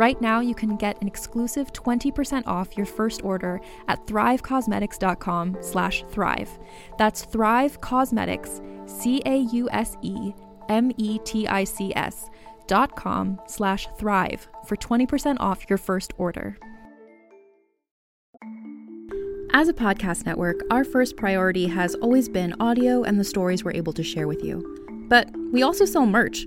Right now, you can get an exclusive 20% off your first order at thrivecausemetics.com slash thrive. That's Thrive Causemetics, C-A-U-S-E-M-E-T-I-C-S dot com slash thrive for 20% off your first order. As a podcast network, our first priority has always been audio and the stories we're able to share with you. But we also sell merch,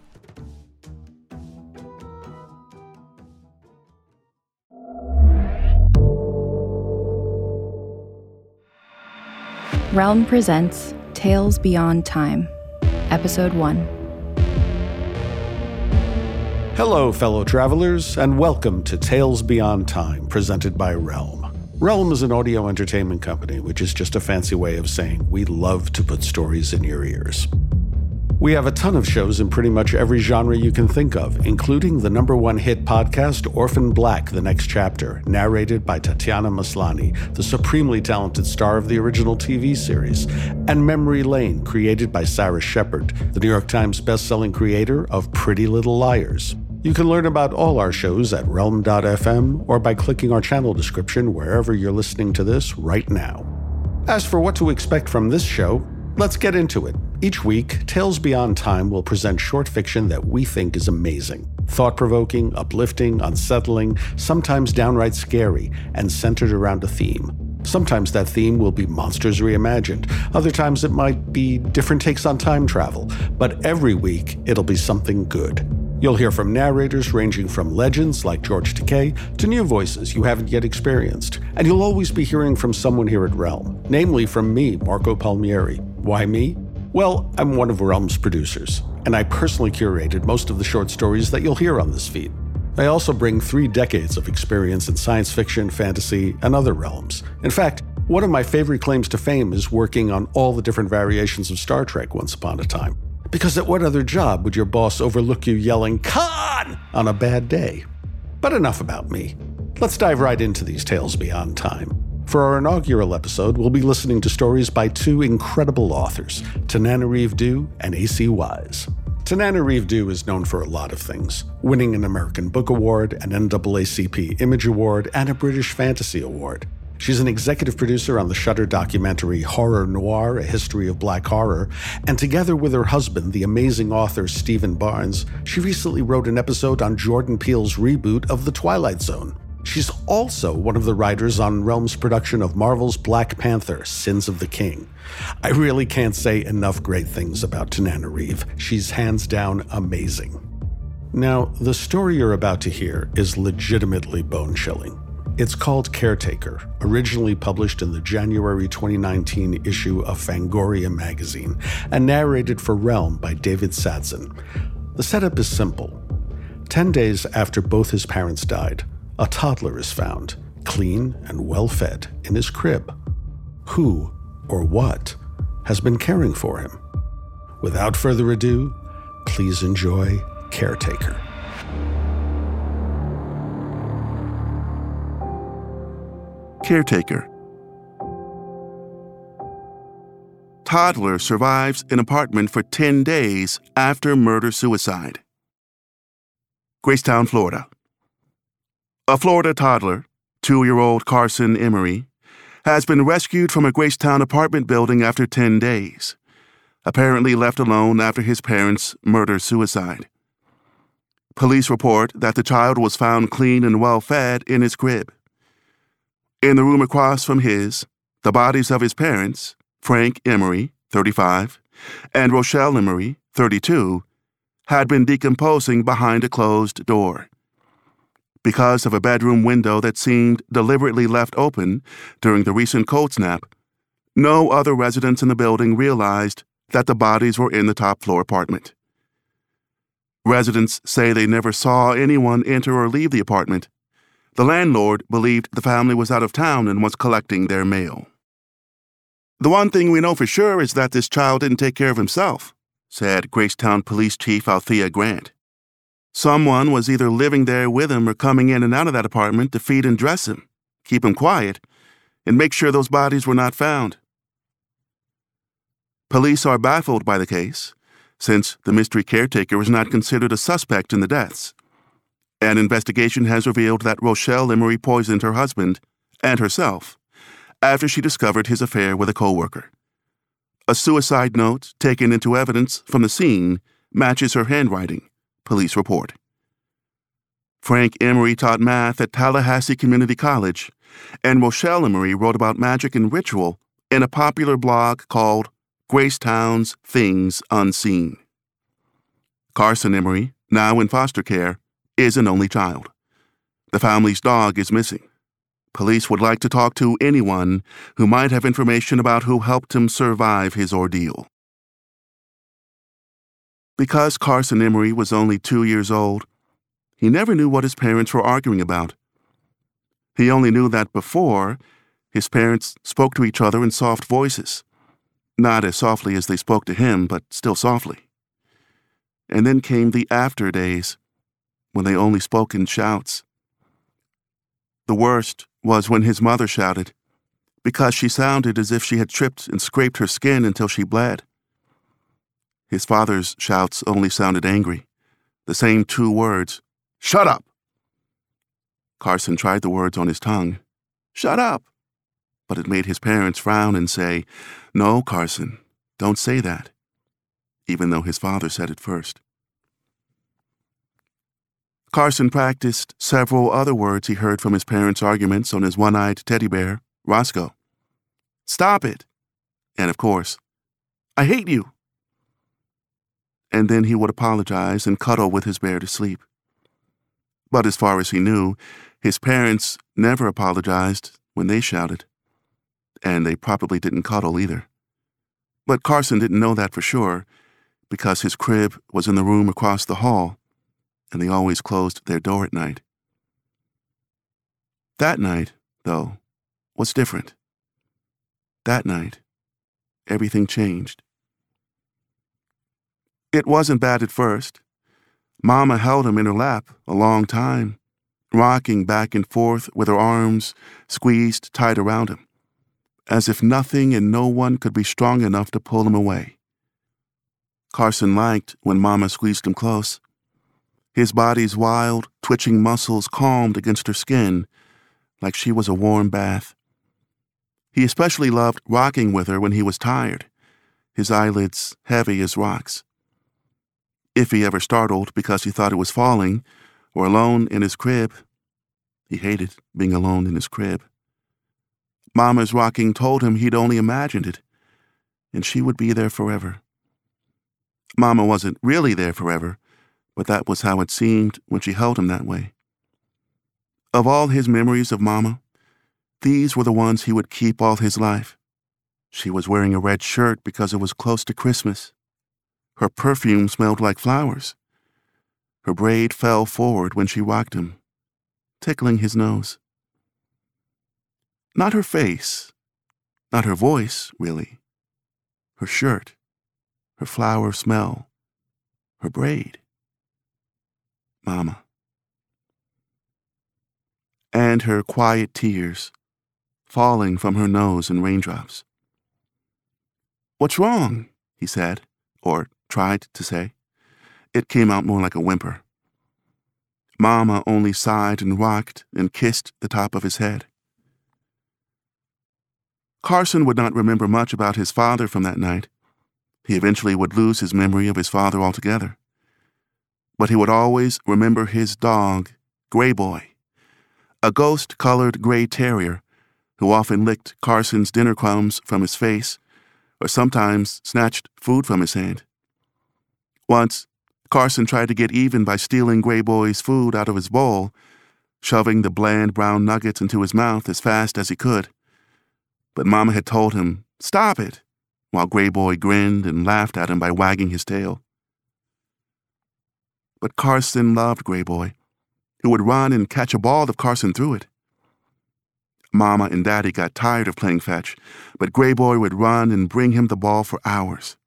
Realm presents Tales Beyond Time, Episode 1. Hello, fellow travelers, and welcome to Tales Beyond Time, presented by Realm. Realm is an audio entertainment company, which is just a fancy way of saying we love to put stories in your ears. We have a ton of shows in pretty much every genre you can think of, including the number one hit podcast Orphan Black The Next Chapter, narrated by Tatiana Maslany, the supremely talented star of the original TV series, and Memory Lane, created by Sara Shepard, the New York Times bestselling creator of Pretty Little Liars. You can learn about all our shows at realm.fm or by clicking our channel description wherever you're listening to this right now. As for what to expect from this show, let's get into it. Each week, Tales Beyond Time will present short fiction that we think is amazing, thought provoking, uplifting, unsettling, sometimes downright scary, and centered around a theme. Sometimes that theme will be monsters reimagined. Other times it might be different takes on time travel. But every week, it'll be something good. You'll hear from narrators ranging from legends like George Takei to new voices you haven't yet experienced. And you'll always be hearing from someone here at Realm, namely from me, Marco Palmieri. Why me? Well, I'm one of Realm's producers, and I personally curated most of the short stories that you'll hear on this feed. I also bring three decades of experience in science fiction, fantasy, and other realms. In fact, one of my favorite claims to fame is working on all the different variations of Star Trek once upon a time. Because at what other job would your boss overlook you yelling, Khan! on a bad day? But enough about me. Let's dive right into these tales beyond time. For our inaugural episode, we'll be listening to stories by two incredible authors, Tananarive Due and A.C. Wise. Tananarive Due is known for a lot of things, winning an American Book Award, an NAACP Image Award, and a British Fantasy Award. She's an executive producer on the Shudder documentary Horror Noir A History of Black Horror, and together with her husband, the amazing author Stephen Barnes, she recently wrote an episode on Jordan Peele's reboot of The Twilight Zone. She's also one of the writers on Realm's production of Marvel's Black Panther Sins of the King. I really can't say enough great things about Tananarive. She's hands down amazing. Now, the story you're about to hear is legitimately bone chilling. It's called Caretaker, originally published in the January 2019 issue of Fangoria magazine and narrated for Realm by David Satson. The setup is simple. Ten days after both his parents died, a toddler is found, clean and well fed, in his crib. Who or what has been caring for him? Without further ado, please enjoy Caretaker. Caretaker. Toddler survives in apartment for 10 days after murder suicide. Gracetown, Florida. A Florida toddler, two year old Carson Emery, has been rescued from a Gracetown apartment building after 10 days, apparently left alone after his parents' murder suicide. Police report that the child was found clean and well fed in his crib. In the room across from his, the bodies of his parents, Frank Emery, 35, and Rochelle Emery, 32, had been decomposing behind a closed door. Because of a bedroom window that seemed deliberately left open during the recent cold snap, no other residents in the building realized that the bodies were in the top floor apartment. Residents say they never saw anyone enter or leave the apartment the landlord believed the family was out of town and was collecting their mail. The one thing we know for sure is that this child didn't take care of himself, said Gracetown Police Chief Althea Grant. Someone was either living there with him or coming in and out of that apartment to feed and dress him, keep him quiet, and make sure those bodies were not found. Police are baffled by the case, since the mystery caretaker was not considered a suspect in the deaths. An investigation has revealed that Rochelle Emery poisoned her husband and herself after she discovered his affair with a coworker. A suicide note taken into evidence from the scene matches her handwriting, police report. Frank Emery taught math at Tallahassee Community College, and Rochelle Emery wrote about magic and ritual in a popular blog called Gracetown's Things Unseen. Carson Emery, now in foster care, is an only child. The family's dog is missing. Police would like to talk to anyone who might have information about who helped him survive his ordeal. Because Carson Emery was only two years old, he never knew what his parents were arguing about. He only knew that before, his parents spoke to each other in soft voices. Not as softly as they spoke to him, but still softly. And then came the after days when they only spoke in shouts. The worst was when his mother shouted, because she sounded as if she had tripped and scraped her skin until she bled. His father's shouts only sounded angry, the same two words, Shut up! Carson tried the words on his tongue. Shut up! But it made his parents frown and say, No, Carson, don't say that, even though his father said it first. Carson practiced several other words he heard from his parents' arguments on his one eyed teddy bear, Roscoe. Stop it! And of course, I hate you! And then he would apologize and cuddle with his bear to sleep. But as far as he knew, his parents never apologized when they shouted. And they probably didn't cuddle either. But Carson didn't know that for sure, because his crib was in the room across the hall, and they always closed their door at night. That night, though, was different. That night, everything changed. It wasn't bad at first. Mama held him in her lap a long time, rocking back and forth with her arms squeezed tight around him, as if nothing and no one could be strong enough to pull him away. Carson liked when Mama squeezed him close. His body's wild, twitching muscles calmed against her skin, like she was a warm bath. He especially loved rocking with her when he was tired, his eyelids heavy as rocks. If he ever startled because he thought it was falling, or alone in his crib, he hated being alone in his crib. Mama's rocking told him he'd only imagined it, and she would be there forever. Mama wasn't really there forever, but that was how it seemed when she held him that way. Of all his memories of Mama, these were the ones he would keep all his life. She was wearing a red shirt because it was close to Christmas. Her perfume smelled like flowers. Her braid fell forward when she rocked him, tickling his nose. Not her face, not her voice, really. Her shirt, her flower smell, her braid. Mama. And her quiet tears falling from her nose in raindrops. What's wrong? he said, or tried to say. It came out more like a whimper. Mama only sighed and rocked and kissed the top of his head. Carson would not remember much about his father from that night. He eventually would lose his memory of his father altogether. But he would always remember his dog, Gray Boy, a ghost colored gray terrier who often licked Carson's dinner crumbs from his face or sometimes snatched food from his hand. Once, Carson tried to get even by stealing Gray Boy's food out of his bowl, shoving the bland brown nuggets into his mouth as fast as he could. But Mama had told him, Stop it, while Gray Boy grinned and laughed at him by wagging his tail. But Carson loved Gray Boy, who would run and catch a ball if Carson threw it. Mama and Daddy got tired of playing fetch, but Gray Boy would run and bring him the ball for hours.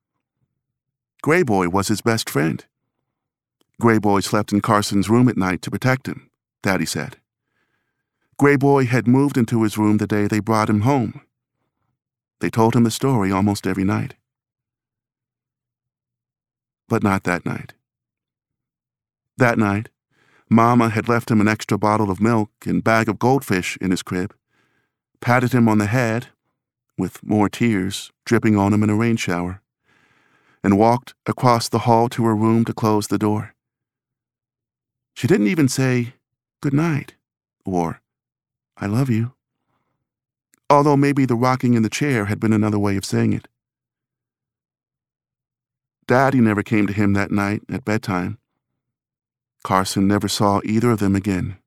Gray Boy was his best friend. Gray Boy slept in Carson's room at night to protect him, Daddy said. Gray Boy had moved into his room the day they brought him home. They told him the story almost every night. But not that night. That night, Mama had left him an extra bottle of milk and bag of goldfish in his crib, patted him on the head, with more tears dripping on him in a rain shower and walked across the hall to her room to close the door. She didn't even say, Good night, or I love you, although maybe the rocking in the chair had been another way of saying it. Daddy never came to him that night at bedtime. Carson never saw either of them again.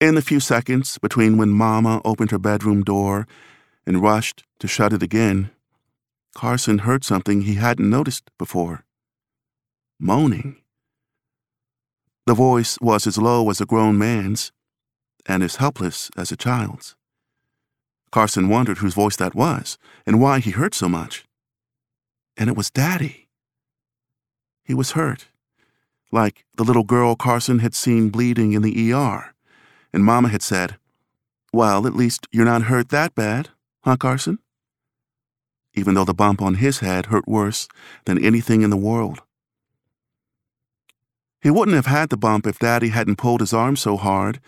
In the few seconds between when Mama opened her bedroom door and rushed to shut it again, Carson heard something he hadn't noticed before moaning. The voice was as low as a grown man's and as helpless as a child's. Carson wondered whose voice that was and why he hurt so much. And it was Daddy. He was hurt, like the little girl Carson had seen bleeding in the ER, and Mama had said, Well, at least you're not hurt that bad, huh, Carson? Even though the bump on his head hurt worse than anything in the world. He wouldn't have had the bump if Daddy hadn't pulled his arm so hard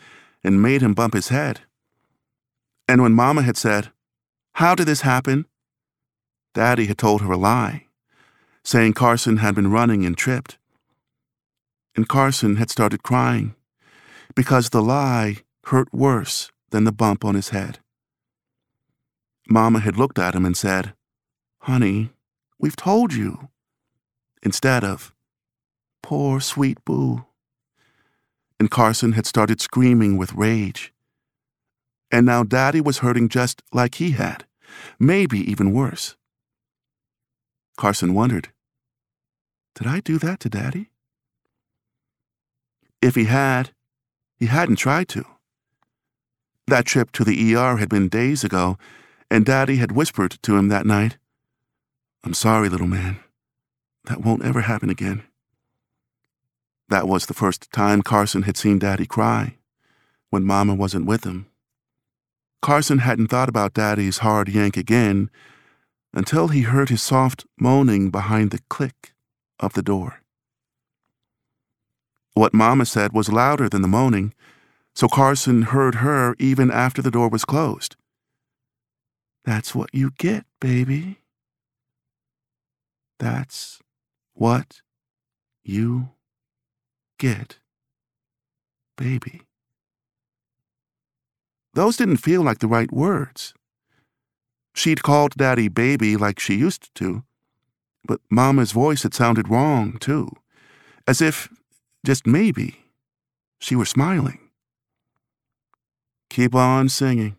and made him bump his head. And when Mama had said, How did this happen? Daddy had told her a lie, saying Carson had been running and tripped. And Carson had started crying because the lie hurt worse than the bump on his head. Mama had looked at him and said, Honey, we've told you, instead of, Poor sweet Boo. And Carson had started screaming with rage. And now Daddy was hurting just like he had, maybe even worse. Carson wondered, Did I do that to Daddy? If he had, he hadn't tried to. That trip to the ER had been days ago, and Daddy had whispered to him that night, I'm sorry, little man. That won't ever happen again. That was the first time Carson had seen Daddy cry, when Mama wasn't with him. Carson hadn't thought about Daddy's hard yank again until he heard his soft moaning behind the click of the door. What Mama said was louder than the moaning, so Carson heard her even after the door was closed. That's what you get, baby. That's what you get, baby. Those didn't feel like the right words. She'd called Daddy baby like she used to, but Mama's voice had sounded wrong, too, as if, just maybe, she were smiling. Keep on singing.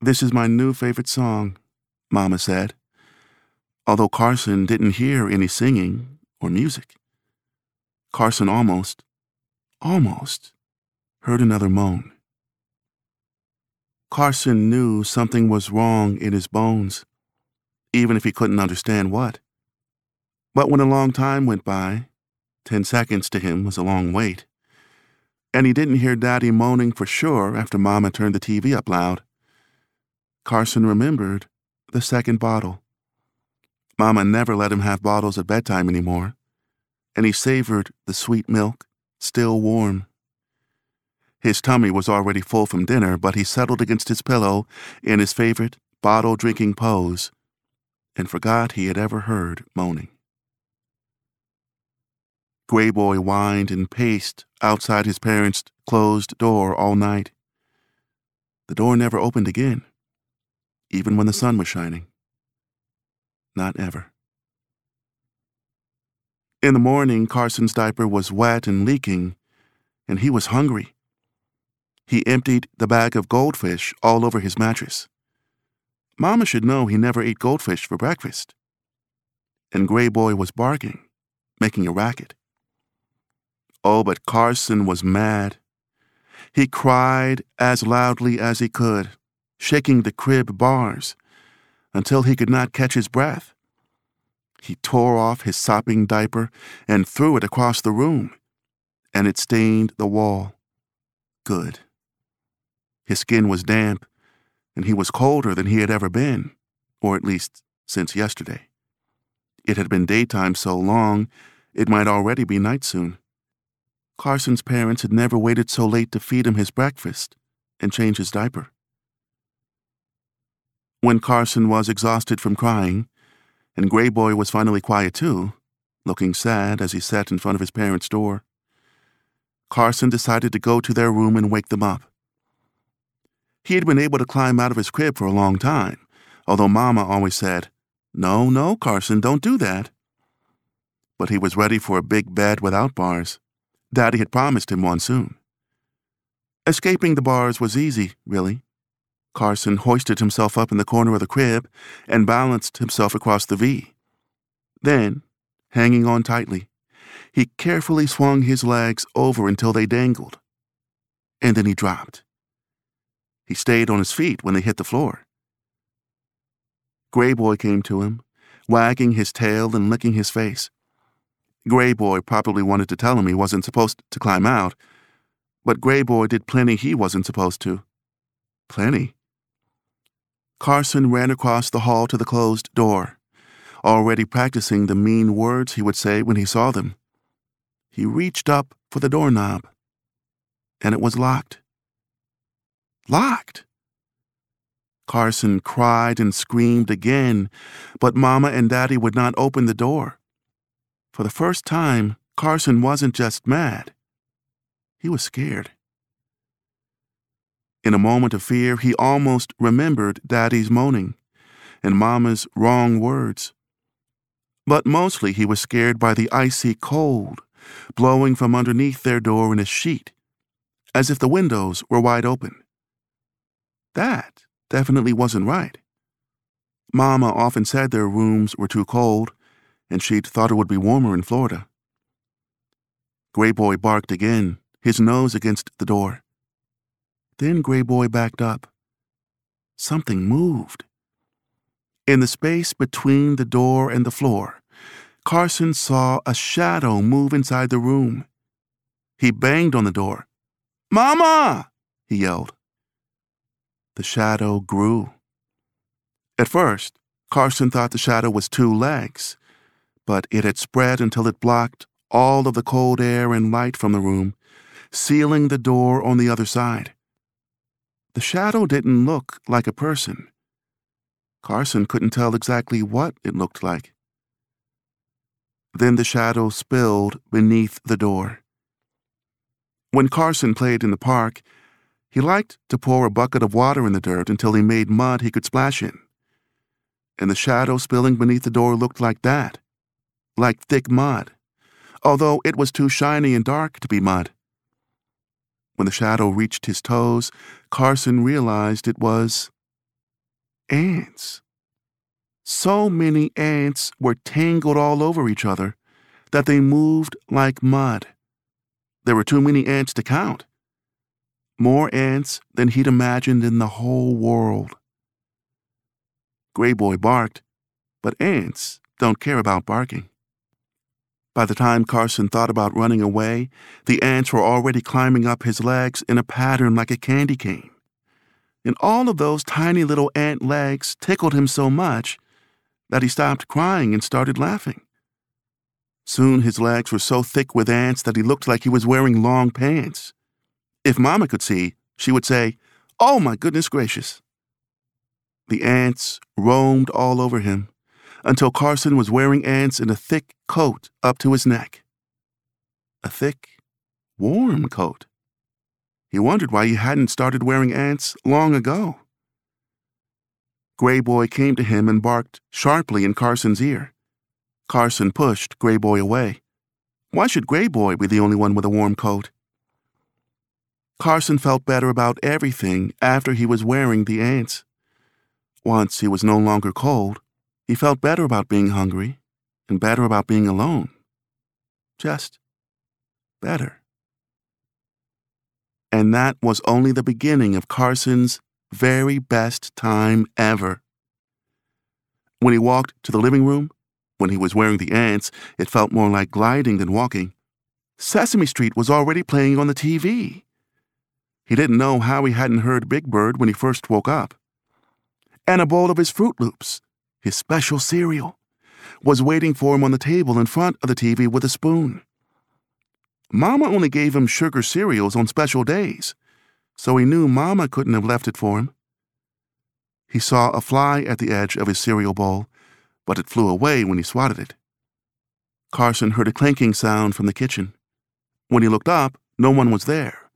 This is my new favorite song, Mama said, although Carson didn't hear any singing or music. Carson almost, almost heard another moan. Carson knew something was wrong in his bones, even if he couldn't understand what. But when a long time went by, ten seconds to him was a long wait, and he didn't hear Daddy moaning for sure after Mama turned the TV up loud. Carson remembered the second bottle. Mama never let him have bottles at bedtime anymore, and he savored the sweet milk, still warm. His tummy was already full from dinner, but he settled against his pillow in his favorite bottle drinking pose and forgot he had ever heard moaning. Gray Boy whined and paced outside his parents' closed door all night. The door never opened again, even when the sun was shining. Not ever. In the morning, Carson's diaper was wet and leaking, and he was hungry. He emptied the bag of goldfish all over his mattress. Mama should know he never ate goldfish for breakfast. And Gray Boy was barking, making a racket. Oh, but Carson was mad. He cried as loudly as he could, shaking the crib bars until he could not catch his breath. He tore off his sopping diaper and threw it across the room, and it stained the wall. Good. His skin was damp, and he was colder than he had ever been, or at least since yesterday. It had been daytime so long, it might already be night soon. Carson's parents had never waited so late to feed him his breakfast and change his diaper. When Carson was exhausted from crying, and Gray Boy was finally quiet too, looking sad as he sat in front of his parents' door, Carson decided to go to their room and wake them up. He had been able to climb out of his crib for a long time, although Mama always said, No, no, Carson, don't do that. But he was ready for a big bed without bars. Daddy had promised him one soon. Escaping the bars was easy, really. Carson hoisted himself up in the corner of the crib and balanced himself across the V. Then, hanging on tightly, he carefully swung his legs over until they dangled. And then he dropped. He stayed on his feet when they hit the floor. Gray Boy came to him, wagging his tail and licking his face. Gray Boy probably wanted to tell him he wasn't supposed to climb out, but Gray Boy did plenty he wasn't supposed to. Plenty. Carson ran across the hall to the closed door, already practicing the mean words he would say when he saw them. he reached up for the doorknob, and it was locked. Locked! Carson cried and screamed again, but Mama and Daddy would not open the door. For the first time, Carson wasn't just mad, he was scared. In a moment of fear, he almost remembered Daddy's moaning and Mama's wrong words. But mostly he was scared by the icy cold blowing from underneath their door in a sheet, as if the windows were wide open. That definitely wasn't right. Mama often said their rooms were too cold, and she'd thought it would be warmer in Florida. Gray Boy barked again, his nose against the door. Then Gray Boy backed up. Something moved. In the space between the door and the floor, Carson saw a shadow move inside the room. He banged on the door. Mama! he yelled. The shadow grew. At first, Carson thought the shadow was two legs, but it had spread until it blocked all of the cold air and light from the room, sealing the door on the other side. The shadow didn't look like a person. Carson couldn't tell exactly what it looked like. Then the shadow spilled beneath the door. When Carson played in the park, he liked to pour a bucket of water in the dirt until he made mud he could splash in. And the shadow spilling beneath the door looked like that, like thick mud, although it was too shiny and dark to be mud. When the shadow reached his toes, Carson realized it was ants. So many ants were tangled all over each other that they moved like mud. There were too many ants to count. More ants than he'd imagined in the whole world. Gray Boy barked, but ants don't care about barking. By the time Carson thought about running away, the ants were already climbing up his legs in a pattern like a candy cane. And all of those tiny little ant legs tickled him so much that he stopped crying and started laughing. Soon his legs were so thick with ants that he looked like he was wearing long pants. If Mama could see, she would say, Oh my goodness gracious. The ants roamed all over him until Carson was wearing ants in a thick coat up to his neck. A thick, warm coat. He wondered why he hadn't started wearing ants long ago. Gray Boy came to him and barked sharply in Carson's ear. Carson pushed Gray Boy away. Why should Gray Boy be the only one with a warm coat? Carson felt better about everything after he was wearing the ants. Once he was no longer cold, he felt better about being hungry and better about being alone. Just better. And that was only the beginning of Carson's very best time ever. When he walked to the living room, when he was wearing the ants, it felt more like gliding than walking. Sesame Street was already playing on the TV. He didn't know how he hadn't heard Big Bird when he first woke up. And a bowl of his Froot Loops, his special cereal, was waiting for him on the table in front of the TV with a spoon. Mama only gave him sugar cereals on special days so he knew Mama couldn't have left it for him. He saw a fly at the edge of his cereal bowl, but it flew away when he swatted it. Carson heard a clanking sound from the kitchen. When he looked up, no one was there,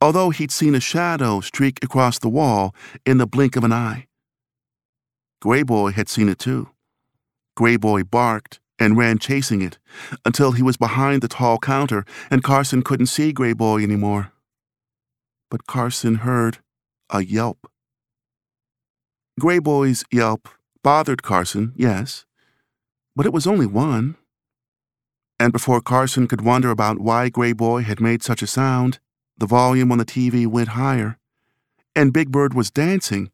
although he'd seen a shadow streak across the wall in the blink of an eye. Gray Boy had seen it too. Gray Boy barked and ran chasing it until he was behind the tall counter and Carson couldn't see Gray Boy anymore but Carson heard a yelp. Gray Boy's yelp bothered Carson, yes, but it was only one. And before Carson could wonder about why Gray Boy had made such a sound, the volume on the TV went higher, and Big Bird was dancing,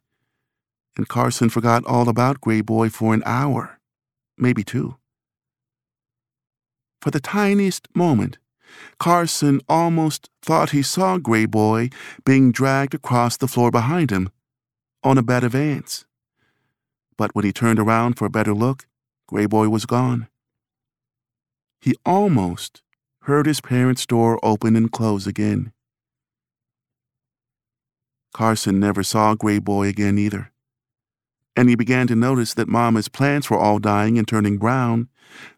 and Carson forgot all about Gray Boy for an hour, maybe two. For the tiniest moment, Carson almost thought he saw Gray Boy being dragged across the floor behind him on a bed of ants. But when he turned around for a better look, Gray Boy was gone. He almost heard his parents' door open and close again. Carson never saw Gray Boy again either. And he began to notice that Mama's plants were all dying and turning brown,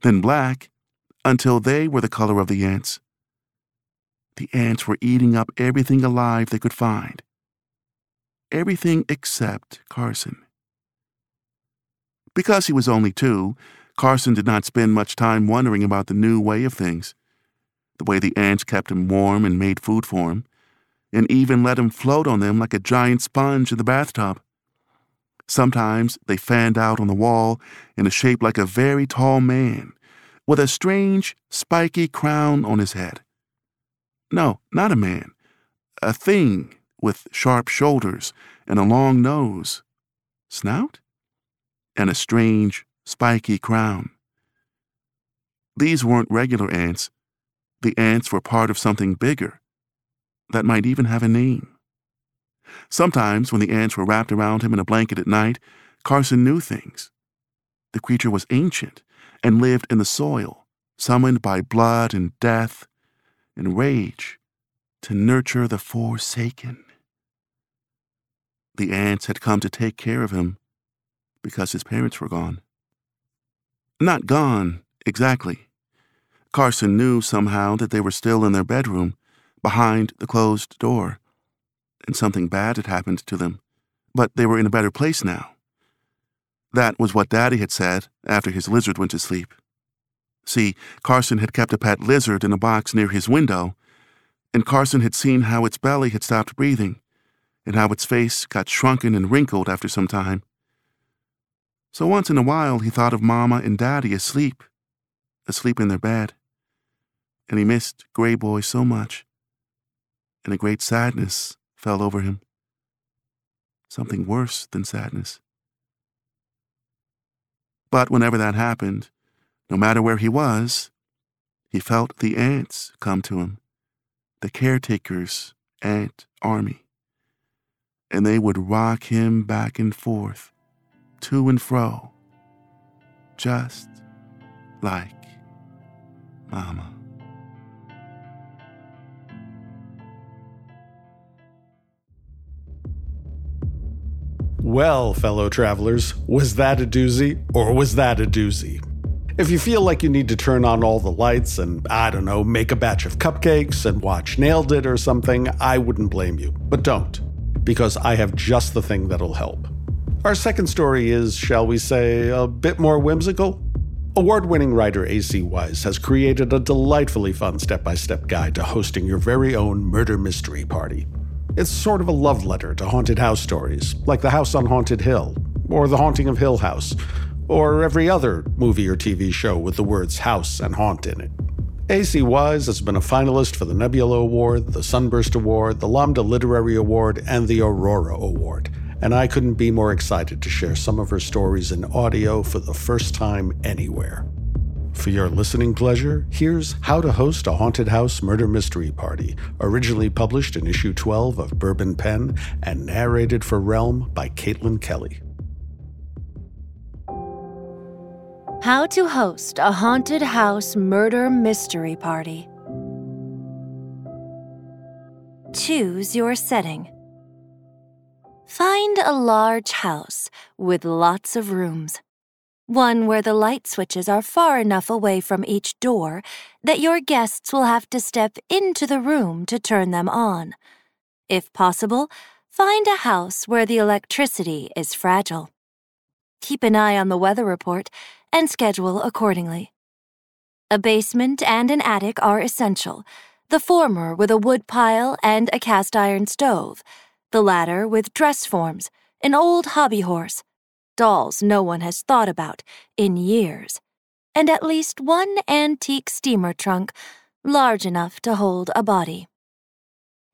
then black, until they were the color of the ants. The ants were eating up everything alive they could find. Everything except Carson. Because he was only two, Carson did not spend much time wondering about the new way of things, the way the ants kept him warm and made food for him, and even let him float on them like a giant sponge in the bathtub. Sometimes they fanned out on the wall in a shape like a very tall man, with a strange, spiky crown on his head. No, not a man, a thing with sharp shoulders and a long nose. Snout? And a strange, spiky crown. These weren't regular ants. The ants were part of something bigger that might even have a name. Sometimes, when the ants were wrapped around him in a blanket at night, Carson knew things. The creature was ancient and lived in the soil, summoned by blood and death and rage to nurture the forsaken. The ants had come to take care of him because his parents were gone. Not gone, exactly. Carson knew somehow that they were still in their bedroom, behind the closed door, and something bad had happened to them, but they were in a better place now. That was what Daddy had said after his lizard went to sleep. See, Carson had kept a pet lizard in a box near his window, and Carson had seen how its belly had stopped breathing, and how its face got shrunken and wrinkled after some time. So once in a while he thought of Mama and Daddy asleep, asleep in their bed. And he missed Gray Boy so much. And a great sadness fell over him. Something mm. worse than sadness. But whenever that happened, no matter where he was, he felt the ants come to him, the caretaker's ant army. And they would rock him back and forth to and fro, just like Mama. Well, fellow travelers, was that a doozy or was that a doozy? If you feel like you need to turn on all the lights and, I don't know, make a batch of cupcakes and watch Nailed It or something, I wouldn't blame you. But don't, because I have just the thing that'll help. Our second story is, shall we say, a bit more whimsical. Award winning writer A.C. Wise has created a delightfully fun step by step guide to hosting your very own murder mystery party. It's sort of a love letter to haunted house stories, like The House on Haunted Hill, or The Haunting of Hill House, or every other movie or TV show with the words house and haunt in it. A.C. Wise has been a finalist for the Nebula Award, the Sunburst Award, the Lambda Literary Award, and the Aurora Award and I couldn't be more excited to share some of her stories in audio for the first time anywhere. For your listening pleasure, here's How to Host a Haunted House Murder Mystery Party, originally published in issue 12 of Bourbon Penn and narrated for Realm by Caitlin Kelly. How to Host a Haunted House Murder Mystery Party. Choose your setting. Find a large house with lots of rooms. One where the light switches are far enough away from each door that your guests will have to step into the room to turn them on. If possible, find a house where the electricity is fragile. Keep an eye on the weather report and schedule accordingly. A basement and an attic are essential, the former with a wood pile and a cast iron stove the latter with dress forms, an old hobby horse, dolls no one has thought about in years, and at least one antique steamer trunk large enough to hold a body.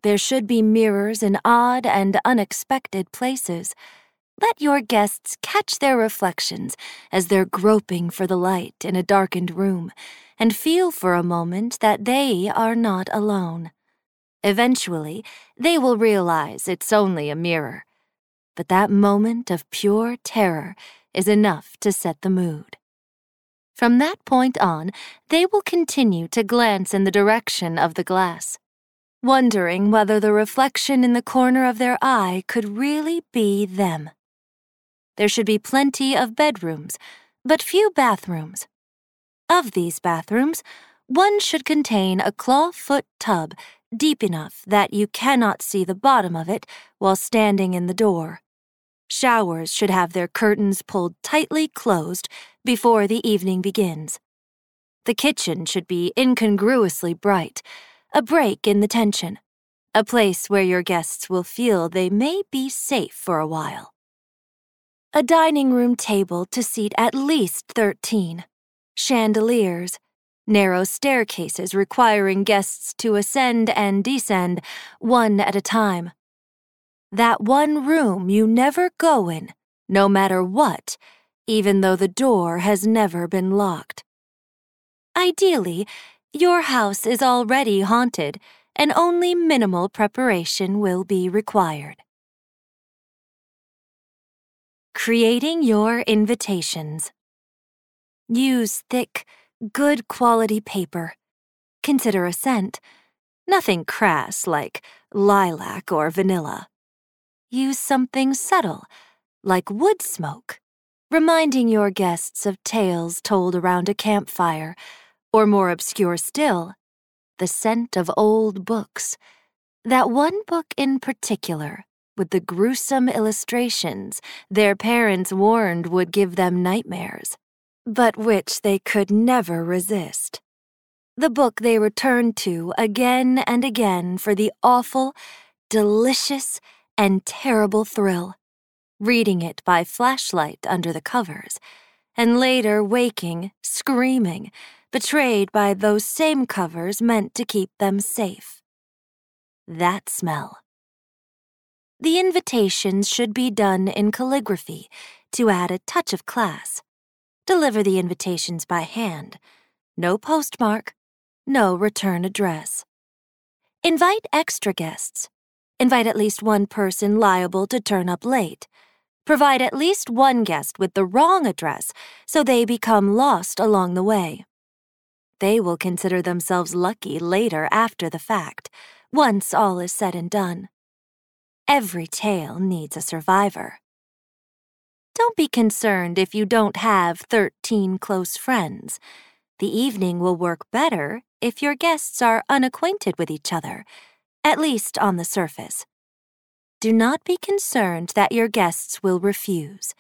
There should be mirrors in odd and unexpected places. Let your guests catch their reflections as they're groping for the light in a darkened room and feel for a moment that they are not alone. Eventually, they will realize it's only a mirror. But that moment of pure terror is enough to set the mood. From that point on, they will continue to glance in the direction of the glass, wondering whether the reflection in the corner of their eye could really be them. There should be plenty of bedrooms, but few bathrooms. Of these bathrooms, one should contain a claw-foot tub deep enough that you cannot see the bottom of it while standing in the door. Showers should have their curtains pulled tightly closed before the evening begins. The kitchen should be incongruously bright, a break in the tension, a place where your guests will feel they may be safe for a while. A dining room table to seat at least 13, chandeliers, narrow staircases requiring guests to ascend and descend one at a time. That one room you never go in, no matter what, even though the door has never been locked. Ideally, your house is already haunted and only minimal preparation will be required. Creating your invitations. Use thick, good quality paper. Consider a scent. Nothing crass like lilac or vanilla. Use something subtle, like wood smoke, reminding your guests of tales told around a campfire, or more obscure still, the scent of old books. That one book in particular, with the gruesome illustrations their parents warned would give them nightmares but which they could never resist. The book they returned to again and again for the awful, delicious, and terrible thrill, reading it by flashlight under the covers, and later waking, screaming, betrayed by those same covers meant to keep them safe. That smell. The invitations should be done in calligraphy to add a touch of class. Deliver the invitations by hand. No postmark, no return address. Invite extra guests. Invite at least one person liable to turn up late. Provide at least one guest with the wrong address so they become lost along the way. They will consider themselves lucky later after the fact, once all is said and done. Every tale needs a survivor. Don't be concerned if you don't have 13 close friends. The evening will work better if your guests are unacquainted with each other, at least on the surface. Do not be concerned that your guests will refuse.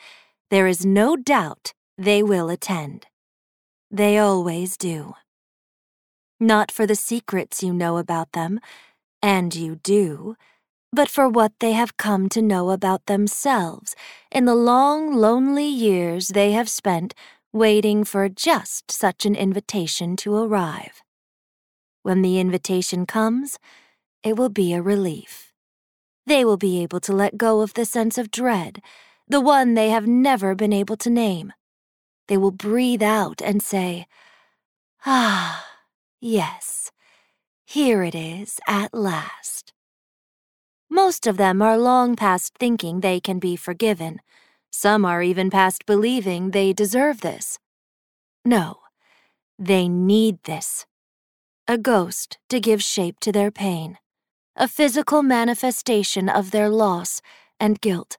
There is no doubt they will attend. They always do. Not for the secrets you know about them, and you do but for what they have come to know about themselves in the long, lonely years they have spent waiting for just such an invitation to arrive. When the invitation comes, it will be a relief. They will be able to let go of the sense of dread, the one they have never been able to name. They will breathe out and say, Ah, yes, here it is at last. Most of them are long past thinking they can be forgiven. Some are even past believing they deserve this. No, they need this. A ghost to give shape to their pain, a physical manifestation of their loss and guilt.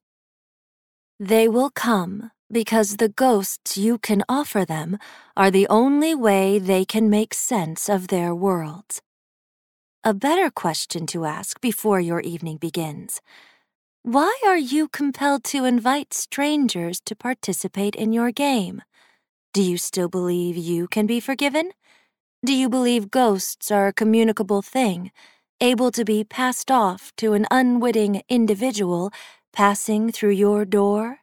They will come because the ghosts you can offer them are the only way they can make sense of their worlds. A better question to ask before your evening begins. Why are you compelled to invite strangers to participate in your game? Do you still believe you can be forgiven? Do you believe ghosts are a communicable thing, able to be passed off to an unwitting individual passing through your door?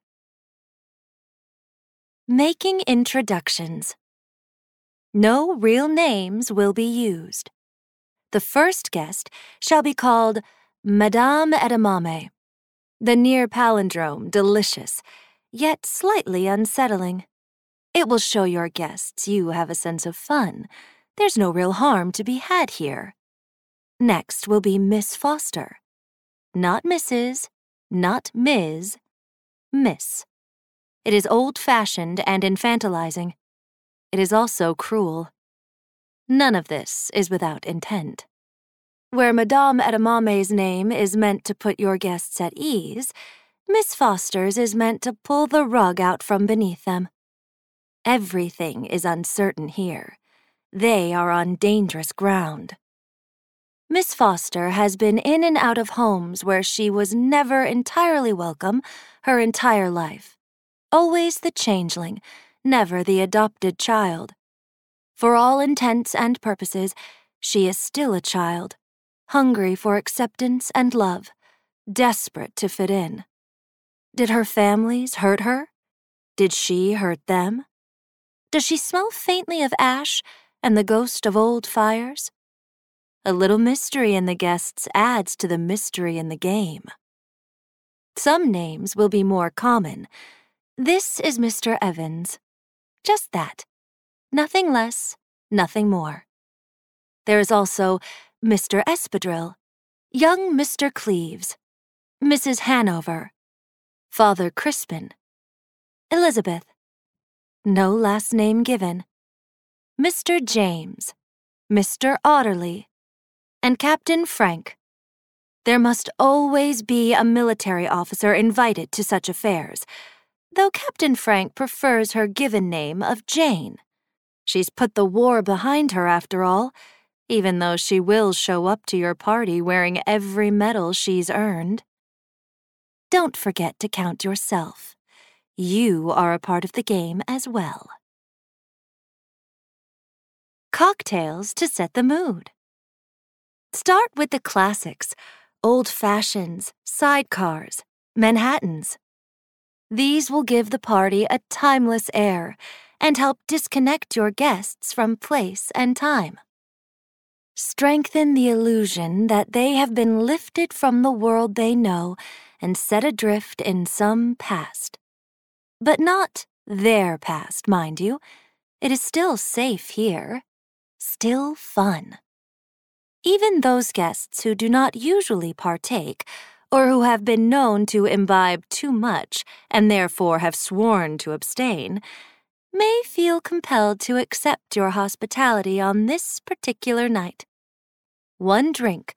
Making introductions. No real names will be used. The first guest shall be called Madame Edamame. The near palindrome delicious, yet slightly unsettling. It will show your guests you have a sense of fun. There's no real harm to be had here. Next will be Miss Foster. Not Mrs., not Ms., Miss. It is old fashioned and infantilizing. it is also cruel. None of this is without intent. Where Madame Edamame's name is meant to put your guests at ease, Miss Foster's is meant to pull the rug out from beneath them. Everything is uncertain here. They are on dangerous ground. Miss Foster has been in and out of homes where she was never entirely welcome her entire life. Always the changeling, never the adopted child. For all intents and purposes, she is still a child, hungry for acceptance and love, desperate to fit in. Did her families hurt her? Did she hurt them? Does she smell faintly of ash and the ghost of old fires? A little mystery in the guests adds to the mystery in the game. Some names will be more common. This is Mr. Evans. Just that. Nothing less, nothing more. There is also Mr. Espadrille, young Mr. Cleves, Mrs. Hanover, Father Crispin, Elizabeth, no last name given, Mr. James, Mr. Otterly, and Captain Frank. There must always be a military officer invited to such affairs, though Captain Frank prefers her given name of Jane. She's put the war behind her after all, even though she will show up to your party wearing every medal she's earned. Don't forget to count yourself. You are a part of the game as well. Cocktails to set the mood. Start with the classics old fashions, sidecars, Manhattans. These will give the party a timeless air and help disconnect your guests from place and time. Strengthen the illusion that they have been lifted from the world they know and set adrift in some past. But not their past, mind you. It is still safe here, still fun. Even those guests who do not usually partake, or who have been known to imbibe too much and therefore have sworn to abstain, may feel compelled to accept your hospitality on this particular night. One drink,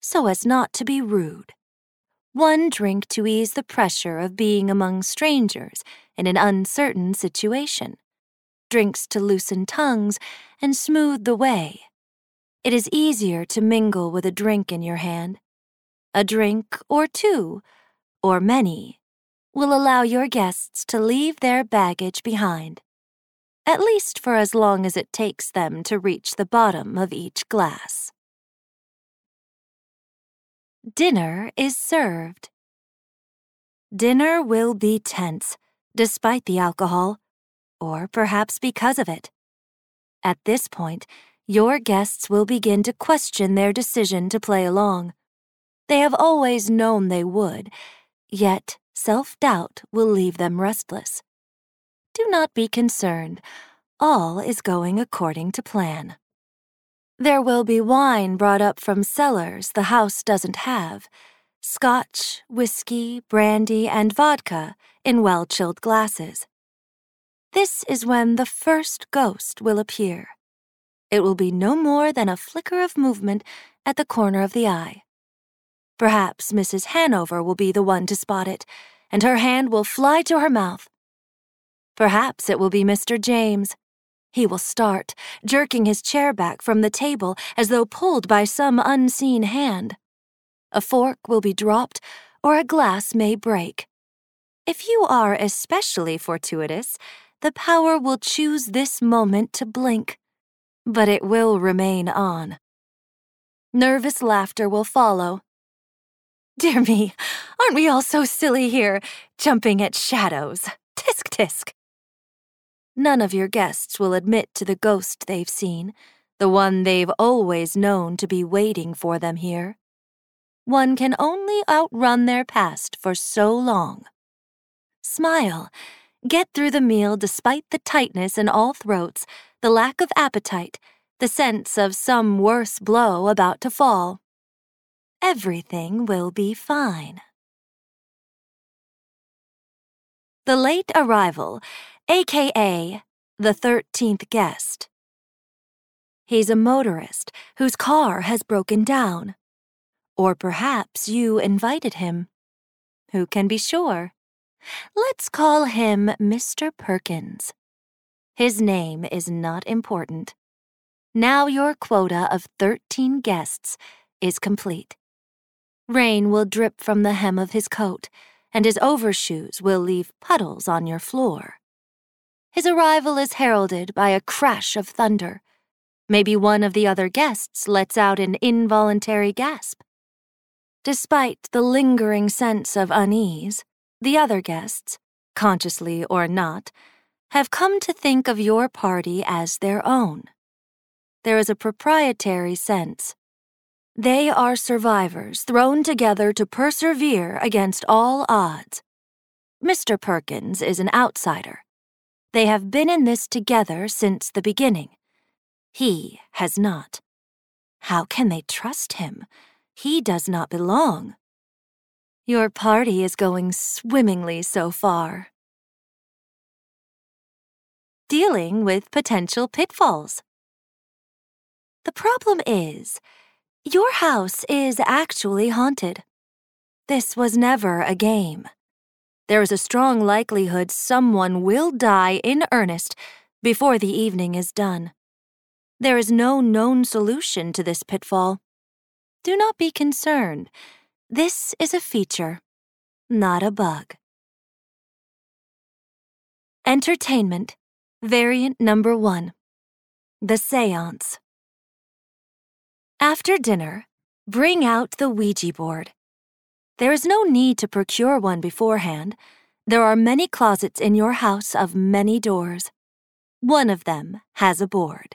so as not to be rude. One drink to ease the pressure of being among strangers in an uncertain situation. Drinks to loosen tongues and smooth the way it is easier to mingle with a drink in your hand. A drink or two, or many, will allow your guests to leave their baggage behind, at least for as long as it takes them to reach the bottom of each glass. Dinner is served. Dinner will be tense, despite the alcohol, or perhaps because of it. At this point, your guests will begin to question their decision to play along. They have always known they would, yet self doubt will leave them restless. Do not be concerned, all is going according to plan. There will be wine brought up from cellars the house doesn't have scotch, whiskey, brandy, and vodka in well chilled glasses. This is when the first ghost will appear. It will be no more than a flicker of movement at the corner of the eye. Perhaps Mrs. Hanover will be the one to spot it, and her hand will fly to her mouth. Perhaps it will be Mr. James. He will start, jerking his chair back from the table as though pulled by some unseen hand. A fork will be dropped, or a glass may break. If you are especially fortuitous, the power will choose this moment to blink but it will remain on. Nervous laughter will follow. Dear me, aren't we all so silly here, jumping at shadows? Tisk tisk. None of your guests will admit to the ghost they've seen, the one they've always known to be waiting for them here. One can only outrun their past for so long. Smile. Get through the meal despite the tightness in all throats the lack of appetite, the sense of some worse blow about to fall. Everything will be fine. The late arrival, aka the 13th guest. He's a motorist whose car has broken down. Or perhaps you invited him. Who can be sure? Let's call him Mr. Perkins. His name is not important. Now your quota of 13 guests is complete. Rain will drip from the hem of his coat, and his overshoes will leave puddles on your floor. His arrival is heralded by a crash of thunder. Maybe one of the other guests lets out an involuntary gasp. Despite the lingering sense of unease, the other guests, consciously or not, have come to think of your party as their own. There is a proprietary sense. They are survivors thrown together to persevere against all odds. Mr. Perkins is an outsider. They have been in this together since the beginning. He has not. How can they trust him? He does not belong. Your party is going swimmingly so far. Dealing with potential pitfalls. The problem is, your house is actually haunted. This was never a game. There is a strong likelihood someone will die in earnest before the evening is done. There is no known solution to this pitfall. Do not be concerned. This is a feature, not a bug. Entertainment, variant number one The Seance. After dinner, bring out the Ouija board. There is no need to procure one beforehand. There are many closets in your house of many doors. One of them has a board.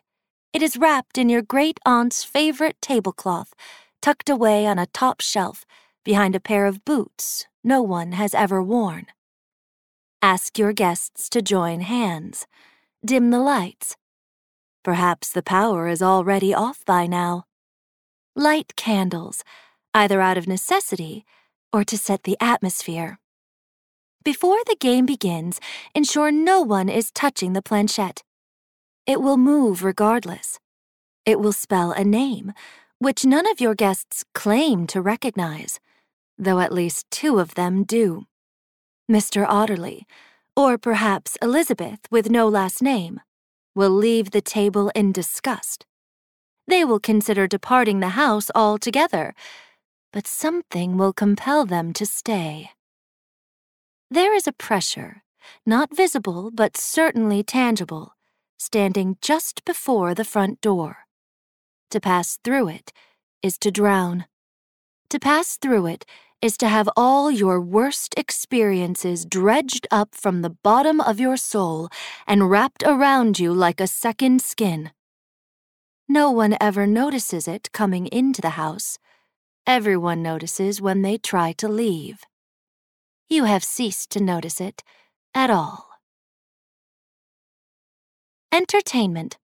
It is wrapped in your great aunt's favorite tablecloth tucked away on a top shelf behind a pair of boots no one has ever worn. Ask your guests to join hands. Dim the lights. Perhaps the power is already off by now. Light candles, either out of necessity or to set the atmosphere. Before the game begins, ensure no one is touching the planchette. It will move regardless. It will spell a name, which none of your guests claim to recognize, though at least two of them do. Mr. Otterly, or perhaps Elizabeth with no last name, will leave the table in disgust. They will consider departing the house altogether, but something will compel them to stay. There is a pressure, not visible but certainly tangible, standing just before the front door. To pass through it is to drown. To pass through it is to have all your worst experiences dredged up from the bottom of your soul and wrapped around you like a second skin. No one ever notices it coming into the house. Everyone notices when they try to leave. You have ceased to notice it at all. Entertainment.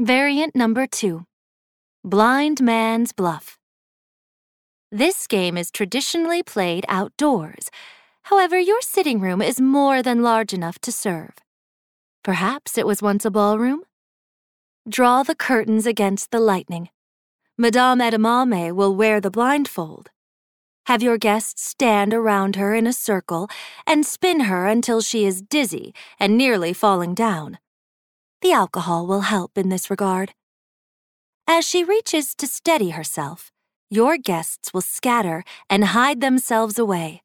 Variant number two. Blind Man's Bluff. This game is traditionally played outdoors. However, your sitting room is more than large enough to serve. Perhaps it was once a ballroom? Draw the curtains against the lightning. Madame Edamame will wear the blindfold. Have your guests stand around her in a circle and spin her until she is dizzy and nearly falling down. The alcohol will help in this regard. As she reaches to steady herself, your guests will scatter and hide themselves away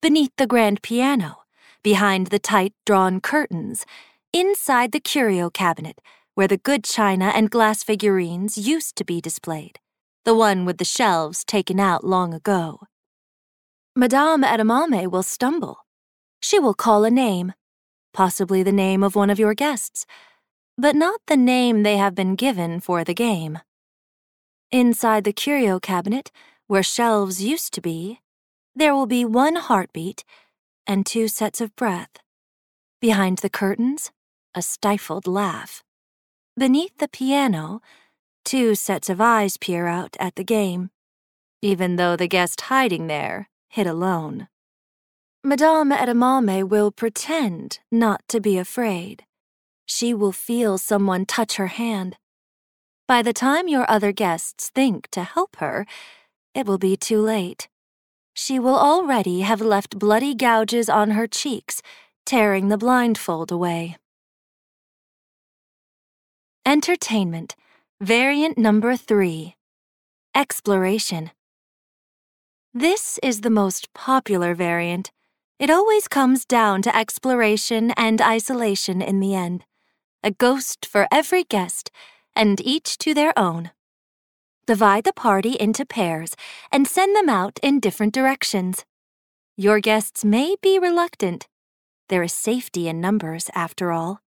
beneath the grand piano, behind the tight drawn curtains, inside the curio cabinet where the good china and glass figurines used to be displayed, the one with the shelves taken out long ago. Madame Edamame will stumble. She will call a name, possibly the name of one of your guests but not the name they have been given for the game. Inside the curio cabinet, where shelves used to be, there will be one heartbeat and two sets of breath. Behind the curtains, a stifled laugh. Beneath the piano, two sets of eyes peer out at the game, even though the guest hiding there hid alone. Madame Edamame will pretend not to be afraid. she will feel someone touch her hand. By the time your other guests think to help her, it will be too late. She will already have left bloody gouges on her cheeks, tearing the blindfold away. Entertainment, variant number three Exploration. This is the most popular variant. It always comes down to exploration and isolation in the end. A ghost for every guest, and each to their own. Divide the party into pairs and send them out in different directions. Your guests may be reluctant. There is safety in numbers, after all.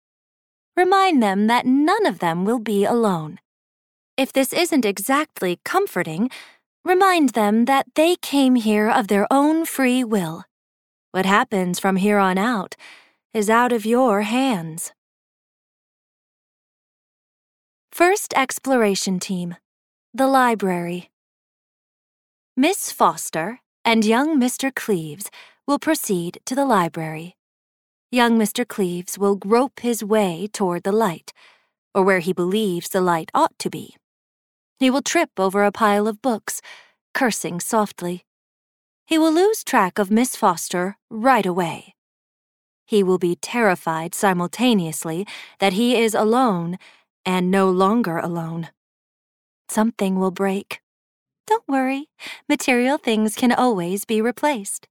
Remind them that none of them will be alone. If this isn't exactly comforting, remind them that they came here of their own free will. What happens from here on out is out of your hands. First Exploration Team The Library. Miss Foster and young Mr. Cleves will proceed to the library. Young Mr. Cleves will grope his way toward the light, or where he believes the light ought to be. He will trip over a pile of books, cursing softly. He will lose track of Miss Foster right away. He will be terrified simultaneously that he is alone and no longer alone. Something will break. Don't worry, material things can always be replaced.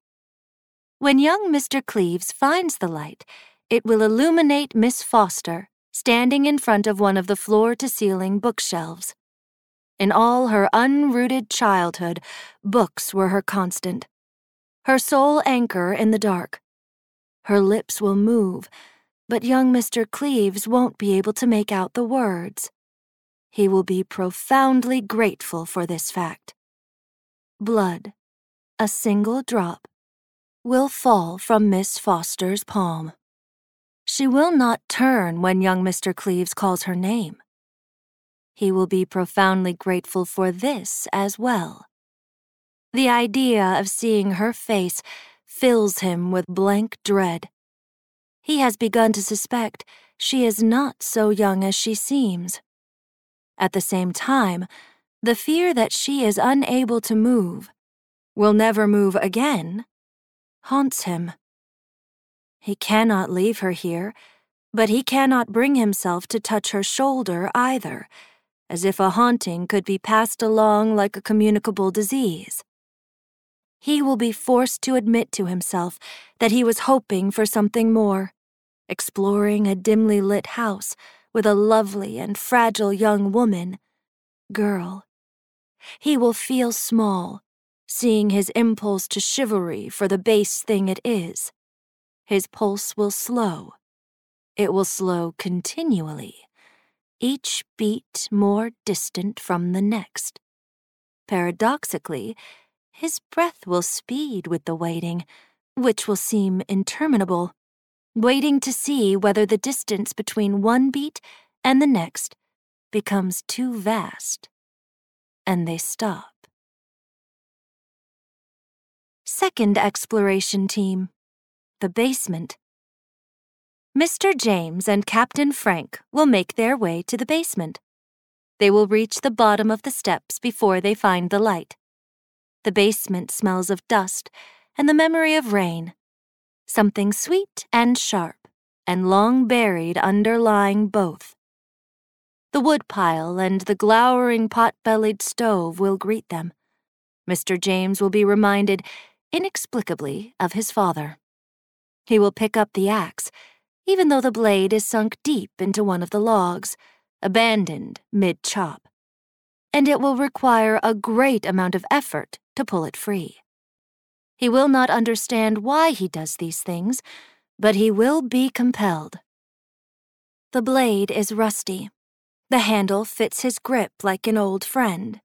When young Mr. Cleves finds the light, it will illuminate Miss Foster standing in front of one of the floor to ceiling bookshelves. In all her unrooted childhood, books were her constant, her sole anchor in the dark. Her lips will move, but young Mr. Cleves won't be able to make out the words. He will be profoundly grateful for this fact. Blood, a single drop, will fall from Miss Foster's palm. She will not turn when young Mr. Cleves calls her name he will be profoundly grateful for this as well. The idea of seeing her face fills him with blank dread. He has begun to suspect she is not so young as she seems. At the same time, the fear that she is unable to move, will never move again, haunts him. He cannot leave her here, but he cannot bring himself to touch her shoulder either as if a haunting could be passed along like a communicable disease. He will be forced to admit to himself that he was hoping for something more, exploring a dimly lit house with a lovely and fragile young woman, girl. He will feel small, seeing his impulse to chivalry for the base thing it is. His pulse will slow. It will slow continually each beat more distant from the next. Paradoxically, his breath will speed with the waiting, which will seem interminable, waiting to see whether the distance between one beat and the next becomes too vast, and they stop. Second exploration team The basement. Mr. James and Captain Frank will make their way to the basement. They will reach the bottom of the steps before they find the light. The basement smells of dust and the memory of rain. Something sweet and sharp and long buried underlying both. The woodpile and the glowering pot bellied stove will greet them. Mr. James will be reminded, inexplicably, of his father. He will pick up the axe even though the blade is sunk deep into one of the logs, abandoned mid chop. And it will require a great amount of effort to pull it free. He will not understand why he does these things, but he will be compelled. The blade is rusty. The handle fits his grip like an old friend.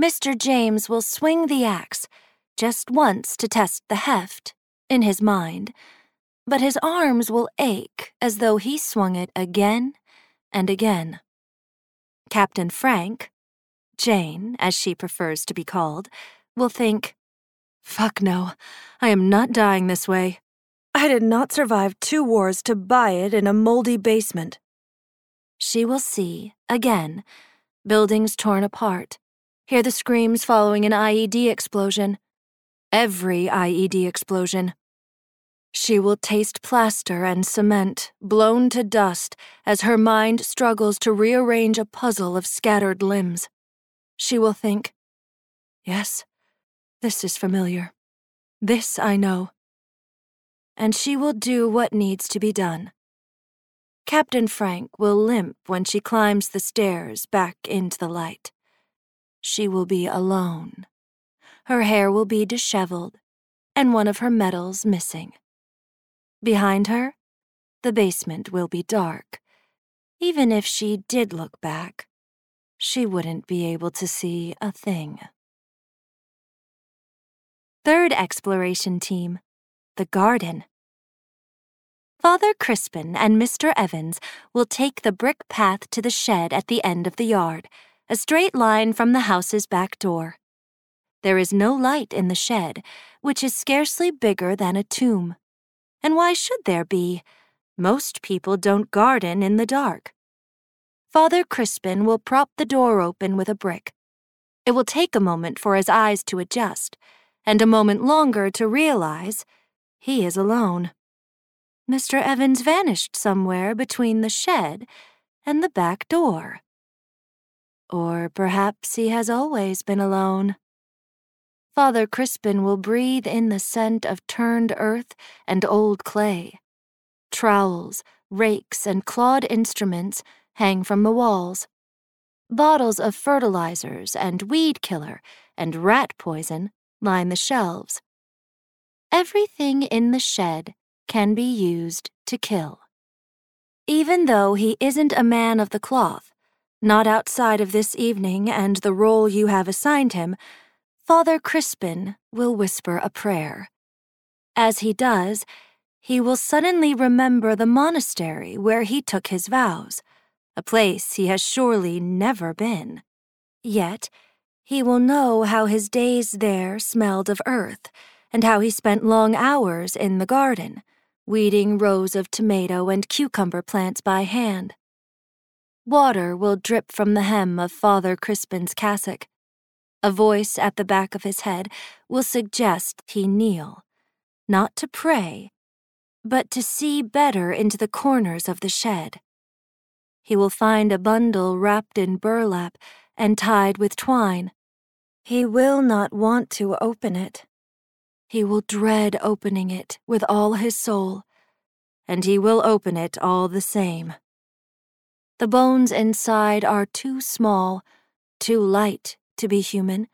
Mr. James will swing the axe just once to test the heft, in his mind but his arms will ache as though he swung it again and again. Captain Frank, Jane, as she prefers to be called, will think, Fuck no, I am not dying this way. I did not survive two wars to buy it in a moldy basement. She will see, again, buildings torn apart, hear the screams following an IED explosion. Every IED explosion. She will taste plaster and cement, blown to dust, as her mind struggles to rearrange a puzzle of scattered limbs. She will think, Yes, this is familiar. This I know. And she will do what needs to be done. Captain Frank will limp when she climbs the stairs back into the light. She will be alone. Her hair will be disheveled, and one of her medals missing. Behind her, the basement will be dark. Even if she did look back, she wouldn't be able to see a thing. Third exploration team The Garden. Father Crispin and Mr. Evans will take the brick path to the shed at the end of the yard, a straight line from the house's back door. There is no light in the shed, which is scarcely bigger than a tomb. And why should there be? Most people don't garden in the dark. Father Crispin will prop the door open with a brick. It will take a moment for his eyes to adjust and a moment longer to realize he is alone. Mr. Evans vanished somewhere between the shed and the back door. Or perhaps he has always been alone. Father Crispin will breathe in the scent of turned earth and old clay. Trowels, rakes, and clawed instruments hang from the walls. Bottles of fertilizers and weed killer and rat poison line the shelves. Everything in the shed can be used to kill. Even though he isn't a man of the cloth, not outside of this evening and the role you have assigned him, Father Crispin will whisper a prayer. As he does, he will suddenly remember the monastery where he took his vows, a place he has surely never been. Yet, he will know how his days there smelled of earth, and how he spent long hours in the garden, weeding rows of tomato and cucumber plants by hand. Water will drip from the hem of Father Crispin's cassock. A voice at the back of his head will suggest he kneel, not to pray, but to see better into the corners of the shed. He will find a bundle wrapped in burlap and tied with twine. He will not want to open it. He will dread opening it with all his soul, and he will open it all the same. The bones inside are too small, too light to be human,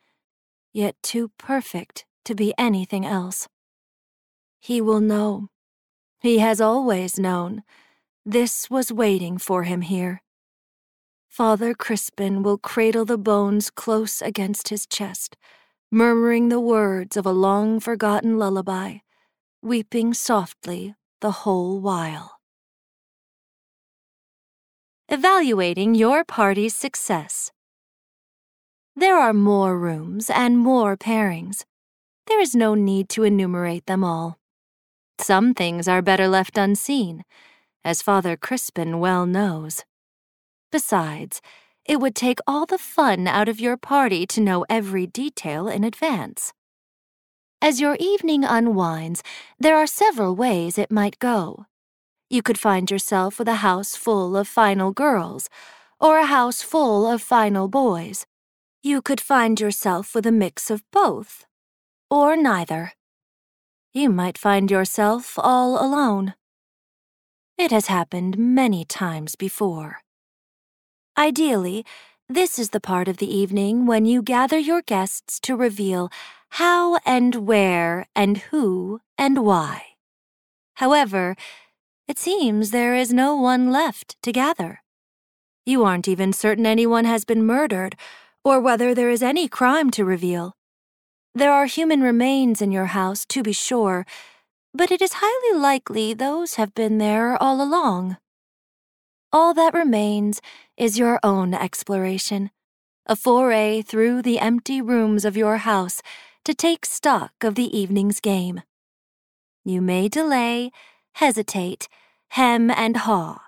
yet too perfect to be anything else. He will know. He has always known. This was waiting for him here. Father Crispin will cradle the bones close against his chest, murmuring the words of a long forgotten lullaby, weeping softly the whole while. Evaluating your party's success. There are more rooms and more pairings. There is no need to enumerate them all. Some things are better left unseen, as Father Crispin well knows. Besides, it would take all the fun out of your party to know every detail in advance. As your evening unwinds, there are several ways it might go. You could find yourself with a house full of final girls, or a house full of final boys. You could find yourself with a mix of both, or neither. You might find yourself all alone. It has happened many times before. Ideally, this is the part of the evening when you gather your guests to reveal how and where and who and why. However, it seems there is no one left to gather. You aren't even certain anyone has been murdered or whether there is any crime to reveal. There are human remains in your house, to be sure, but it is highly likely those have been there all along. All that remains is your own exploration, a foray through the empty rooms of your house to take stock of the evening's game. You may delay, hesitate, hem, and haw.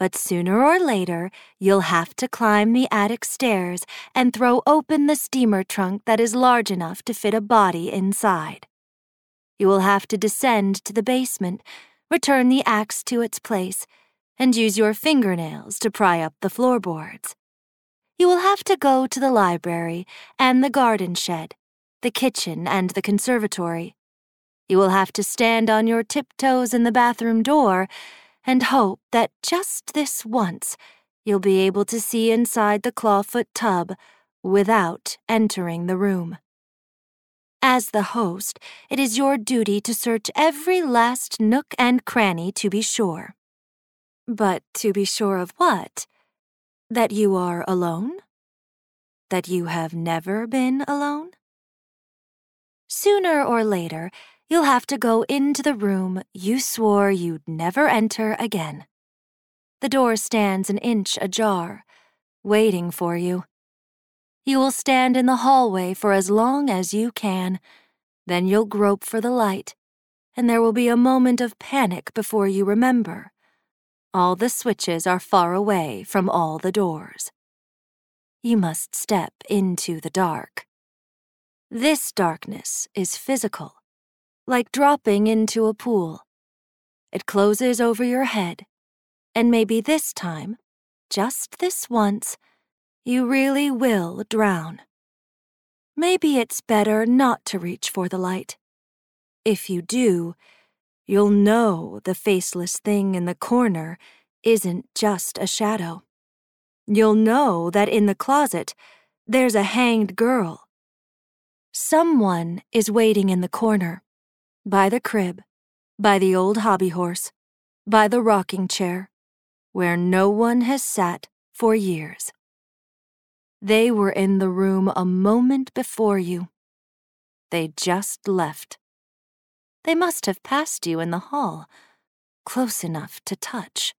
But sooner or later, you'll have to climb the attic stairs and throw open the steamer trunk that is large enough to fit a body inside. You will have to descend to the basement, return the axe to its place, and use your fingernails to pry up the floorboards. You will have to go to the library and the garden shed, the kitchen and the conservatory. You will have to stand on your tiptoes in the bathroom door and hope that just this once you'll be able to see inside the clawfoot tub without entering the room. As the host, it is your duty to search every last nook and cranny to be sure. But to be sure of what? That you are alone? That you have never been alone? Sooner or later, you'll have to go into the room you swore you'd never enter again. The door stands an inch ajar, waiting for you. You will stand in the hallway for as long as you can. Then you'll grope for the light, and there will be a moment of panic before you remember. All the switches are far away from all the doors. You must step into the dark. This darkness is physical, like dropping into a pool. It closes over your head, and maybe this time, just this once, you really will drown. Maybe it's better not to reach for the light. If you do, you'll know the faceless thing in the corner isn't just a shadow. You'll know that in the closet there's a hanged girl. Someone is waiting in the corner, by the crib, by the old hobby horse, by the rocking chair, where no one has sat for years. They were in the room a moment before you. They just left. They must have passed you in the hall, close enough to touch.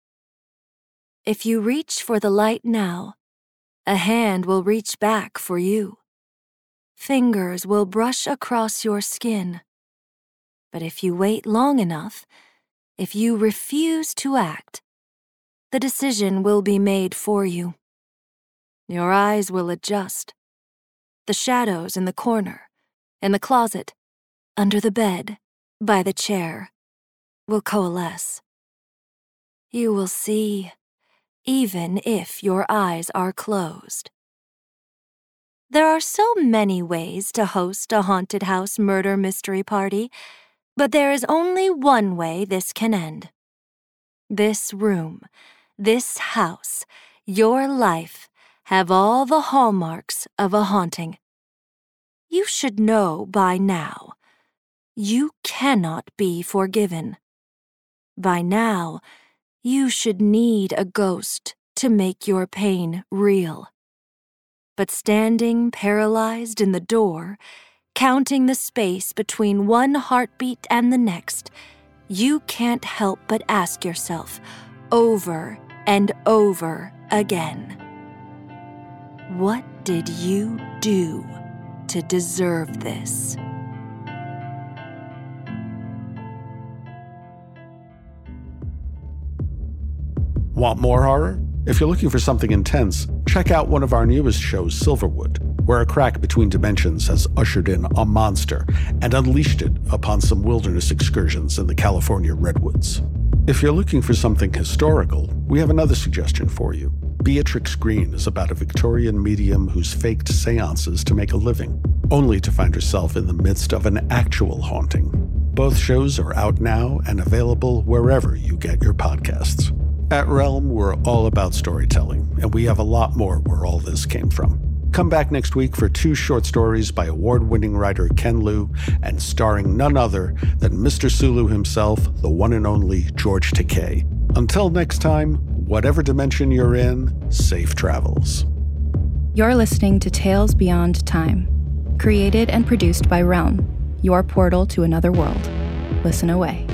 If you reach for the light now, a hand will reach back for you. Fingers will brush across your skin. But if you wait long enough, if you refuse to act, the decision will be made for you. Your eyes will adjust. The shadows in the corner, in the closet, under the bed, by the chair, will coalesce. You will see, even if your eyes are closed. There are so many ways to host a haunted house murder mystery party, but there is only one way this can end. This room, this house, your life have all the hallmarks of a haunting. You should know by now. You cannot be forgiven. By now, you should need a ghost to make your pain real. But standing paralyzed in the door, counting the space between one heartbeat and the next, you can't help but ask yourself over and over again. What did you do to deserve this? Want more horror? If you're looking for something intense, check out one of our newest shows, Silverwood, where a crack between dimensions has ushered in a monster and unleashed it upon some wilderness excursions in the California redwoods. If you're looking for something historical, we have another suggestion for you. Beatrix Green is about a Victorian medium who's faked seances to make a living, only to find herself in the midst of an actual haunting. Both shows are out now and available wherever you get your podcasts. At Realm, we're all about storytelling, and we have a lot more where all this came from. Come back next week for two short stories by award winning writer Ken Liu and starring none other than Mr. Sulu himself, the one and only George Takei. Until next time, whatever dimension you're in, safe travels. You're listening to Tales Beyond Time, created and produced by Realm, your portal to another world. Listen away.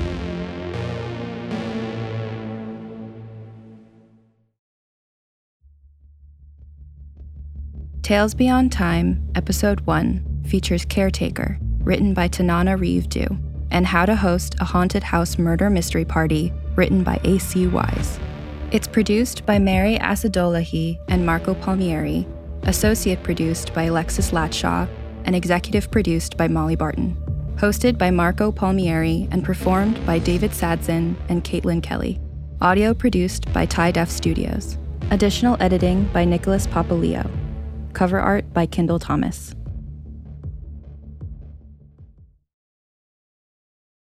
Tales Beyond Time, Episode 1, features Caretaker, written by Tananarive Due. and How to Host a Haunted House Murder Mystery Party, written by A.C. Wise. It's produced by Mary Asadolahi and Marco Palmieri, associate produced by Alexis Latshaw, and executive produced by Molly Barton. Hosted by Marco Palmieri and performed by David Sadson and Caitlin Kelly. Audio produced by Tie Def Studios. Additional editing by Nicholas Papaleo. Cover art by Kendall Thomas.